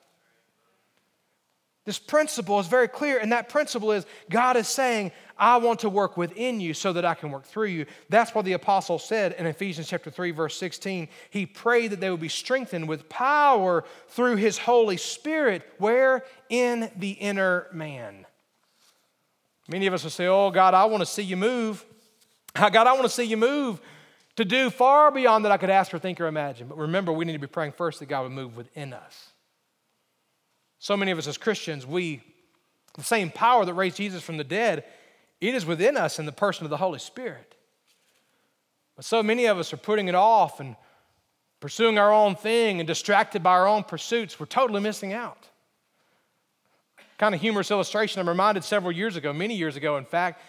This principle is very clear, and that principle is God is saying, I want to work within you so that I can work through you. That's what the apostle said in Ephesians chapter 3, verse 16. He prayed that they would be strengthened with power through his Holy Spirit. Where? In the inner man. Many of us will say, Oh, God, I want to see you move. Ah, God, I want to see you move to do far beyond that I could ask or think or imagine. But remember, we need to be praying first that God would move within us. So many of us as Christians, we, the same power that raised Jesus from the dead, it is within us in the person of the Holy Spirit. But so many of us are putting it off and pursuing our own thing and distracted by our own pursuits. We're totally missing out. Kind of humorous illustration I'm reminded several years ago, many years ago, in fact,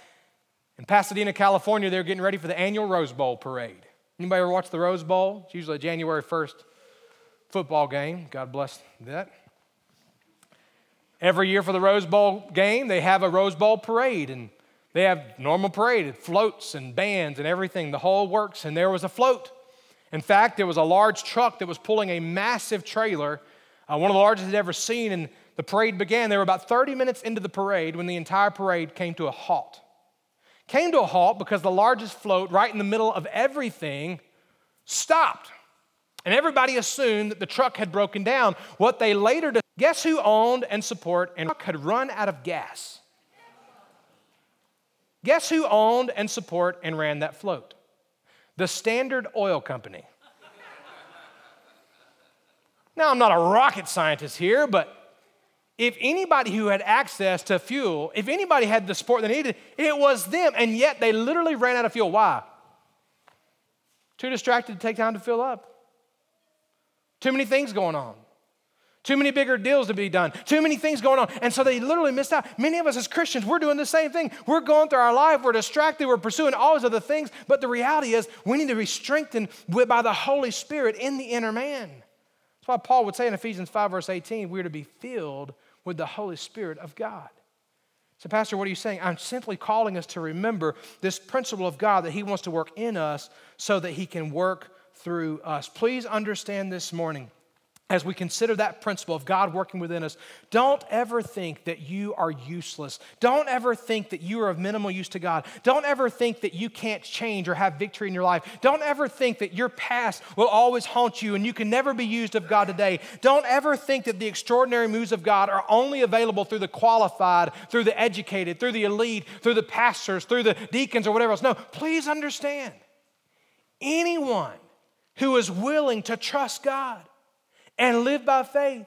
in Pasadena, California, they were getting ready for the annual Rose Bowl parade. Anybody ever watch the Rose Bowl? It's usually a January 1st football game. God bless that. Every year for the Rose Bowl game, they have a Rose Bowl parade, and they have normal parade, it floats and bands and everything. The whole works, and there was a float. In fact, there was a large truck that was pulling a massive trailer, uh, one of the largest I'd ever seen. And the parade began. They were about 30 minutes into the parade when the entire parade came to a halt. Came to a halt because the largest float, right in the middle of everything, stopped. And everybody assumed that the truck had broken down. What they later Guess who owned and support and had run out of gas? Guess who owned and support and ran that float? The Standard Oil Company. now, I'm not a rocket scientist here, but if anybody who had access to fuel, if anybody had the support they needed, it was them. And yet they literally ran out of fuel. Why? Too distracted to take time to fill up. Too many things going on. Too many bigger deals to be done. Too many things going on. And so they literally missed out. Many of us as Christians, we're doing the same thing. We're going through our life, we're distracted, we're pursuing all these other things. But the reality is, we need to be strengthened by the Holy Spirit in the inner man. That's why Paul would say in Ephesians 5, verse 18, we're to be filled with the Holy Spirit of God. So, Pastor, what are you saying? I'm simply calling us to remember this principle of God that He wants to work in us so that He can work through us. Please understand this morning as we consider that principle of God working within us, don't ever think that you are useless. Don't ever think that you are of minimal use to God. Don't ever think that you can't change or have victory in your life. Don't ever think that your past will always haunt you and you can never be used of God today. Don't ever think that the extraordinary moves of God are only available through the qualified, through the educated, through the elite, through the pastors, through the deacons, or whatever else. No, please understand anyone who is willing to trust God and live by faith.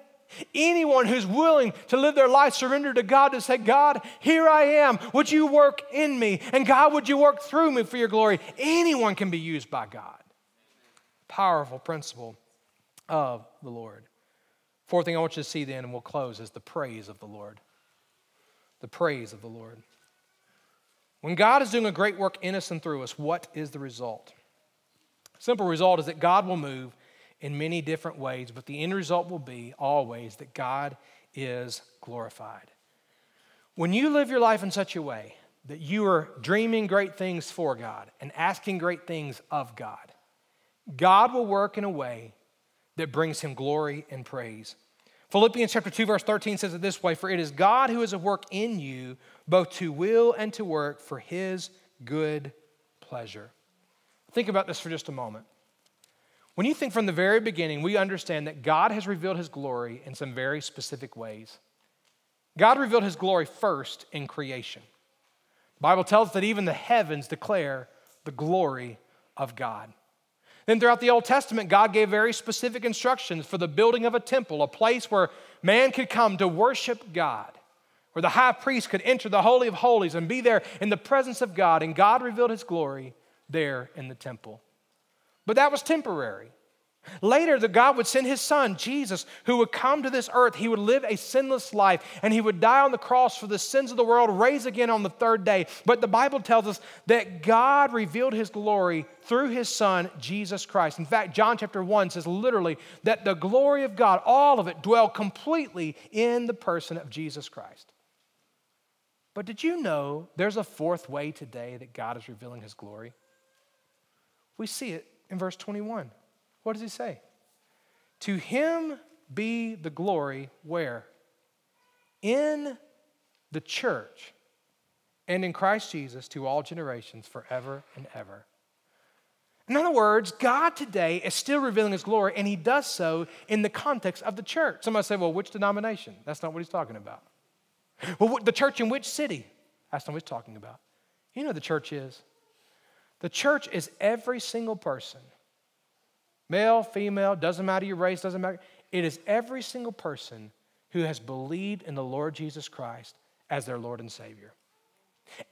Anyone who's willing to live their life surrendered to God to say, God, here I am. Would you work in me? And God, would you work through me for your glory? Anyone can be used by God. Powerful principle of the Lord. Fourth thing I want you to see then, and we'll close, is the praise of the Lord. The praise of the Lord. When God is doing a great work in us and through us, what is the result? Simple result is that God will move in many different ways, but the end result will be always that God is glorified. When you live your life in such a way that you are dreaming great things for God and asking great things of God, God will work in a way that brings him glory and praise. Philippians chapter 2 verse 13 says it this way, for it is God who is at work in you both to will and to work for his good pleasure. Think about this for just a moment. When you think from the very beginning, we understand that God has revealed his glory in some very specific ways. God revealed his glory first in creation. The Bible tells us that even the heavens declare the glory of God. Then, throughout the Old Testament, God gave very specific instructions for the building of a temple, a place where man could come to worship God, where the high priest could enter the Holy of Holies and be there in the presence of God. And God revealed his glory there in the temple. But that was temporary. Later, that God would send his son, Jesus, who would come to this earth. He would live a sinless life and he would die on the cross for the sins of the world, raise again on the third day. But the Bible tells us that God revealed his glory through his son, Jesus Christ. In fact, John chapter 1 says literally that the glory of God, all of it, dwelled completely in the person of Jesus Christ. But did you know there's a fourth way today that God is revealing his glory? We see it in verse 21. What does he say? To him be the glory where? In the church and in Christ Jesus to all generations forever and ever. In other words, God today is still revealing his glory, and he does so in the context of the church. Somebody say, well, which denomination? That's not what he's talking about. Well, the church in which city? That's not what he's talking about. You know the church is. The church is every single person Male, female, doesn't matter your race, doesn't matter. It is every single person who has believed in the Lord Jesus Christ as their Lord and Savior.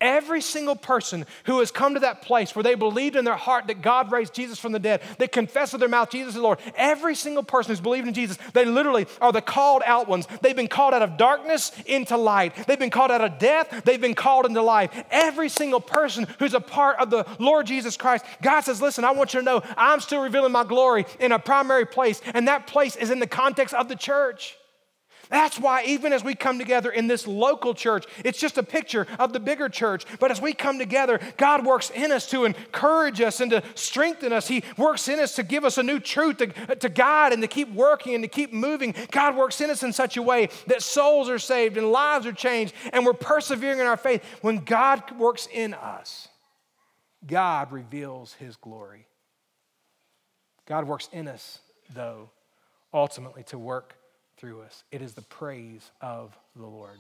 Every single person who has come to that place where they believed in their heart that God raised Jesus from the dead, they confessed with their mouth Jesus is Lord, every single person who's believed in Jesus, they literally are the called out ones. They've been called out of darkness into light. They've been called out of death. They've been called into life. Every single person who's a part of the Lord Jesus Christ, God says, Listen, I want you to know I'm still revealing my glory in a primary place, and that place is in the context of the church. That's why, even as we come together in this local church, it's just a picture of the bigger church. But as we come together, God works in us to encourage us and to strengthen us. He works in us to give us a new truth to, to guide and to keep working and to keep moving. God works in us in such a way that souls are saved and lives are changed and we're persevering in our faith. When God works in us, God reveals His glory. God works in us, though, ultimately to work through us. It is the praise of the Lord.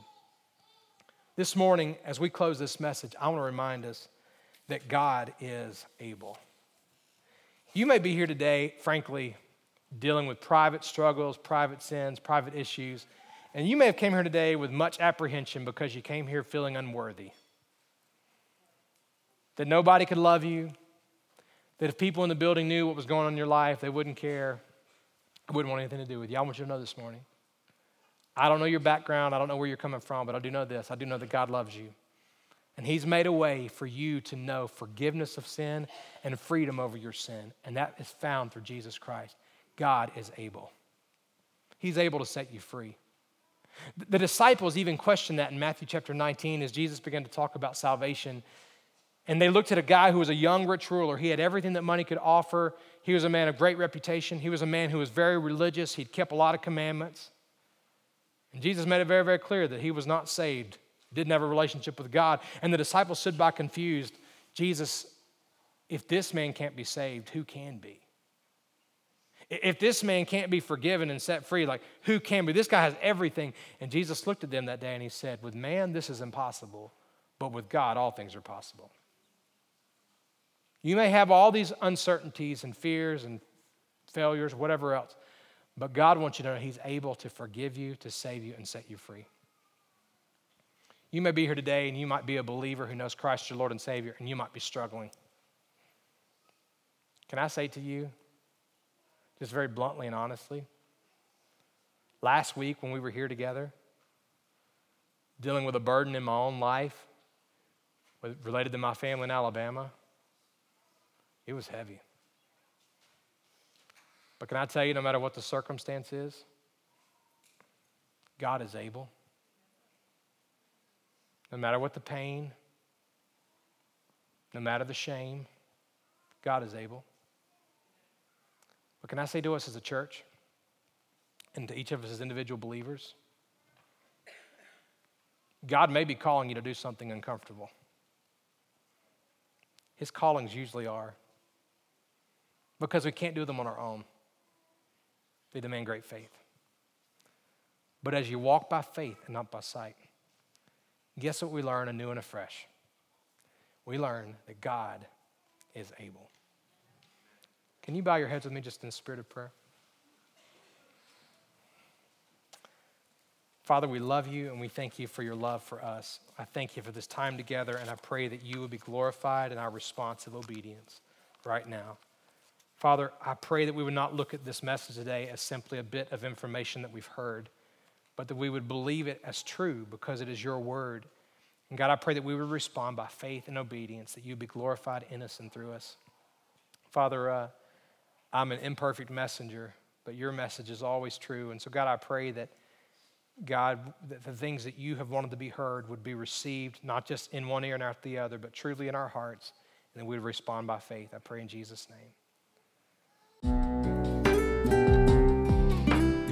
This morning, as we close this message, I want to remind us that God is able. You may be here today, frankly, dealing with private struggles, private sins, private issues, and you may have came here today with much apprehension because you came here feeling unworthy. That nobody could love you, that if people in the building knew what was going on in your life, they wouldn't care. I wouldn't want anything to do with you. I want you to know this morning. I don't know your background. I don't know where you're coming from, but I do know this. I do know that God loves you. And He's made a way for you to know forgiveness of sin and freedom over your sin. And that is found through Jesus Christ. God is able, He's able to set you free. The disciples even questioned that in Matthew chapter 19 as Jesus began to talk about salvation. And they looked at a guy who was a young rich ruler. He had everything that money could offer. He was a man of great reputation. He was a man who was very religious. He'd kept a lot of commandments. And Jesus made it very, very clear that he was not saved, didn't have a relationship with God. And the disciples stood by confused. Jesus, if this man can't be saved, who can be? If this man can't be forgiven and set free, like who can be? This guy has everything. And Jesus looked at them that day and he said, With man, this is impossible, but with God, all things are possible. You may have all these uncertainties and fears and failures, whatever else, but God wants you to know He's able to forgive you, to save you, and set you free. You may be here today and you might be a believer who knows Christ your Lord and Savior, and you might be struggling. Can I say to you, just very bluntly and honestly, last week when we were here together, dealing with a burden in my own life related to my family in Alabama, it was heavy. But can I tell you, no matter what the circumstance is, God is able. No matter what the pain, no matter the shame, God is able. But can I say to us as a church and to each of us as individual believers, God may be calling you to do something uncomfortable. His callings usually are because we can't do them on our own. They demand great faith. But as you walk by faith and not by sight, guess what we learn anew and afresh? We learn that God is able. Can you bow your heads with me just in the spirit of prayer? Father, we love you and we thank you for your love for us. I thank you for this time together, and I pray that you will be glorified in our responsive obedience right now. Father, I pray that we would not look at this message today as simply a bit of information that we've heard, but that we would believe it as true because it is your word. And God, I pray that we would respond by faith and obedience, that you be glorified in us and through us. Father, uh, I'm an imperfect messenger, but your message is always true. And so, God, I pray that, God, that the things that you have wanted to be heard would be received, not just in one ear and out the other, but truly in our hearts, and that we would respond by faith. I pray in Jesus' name.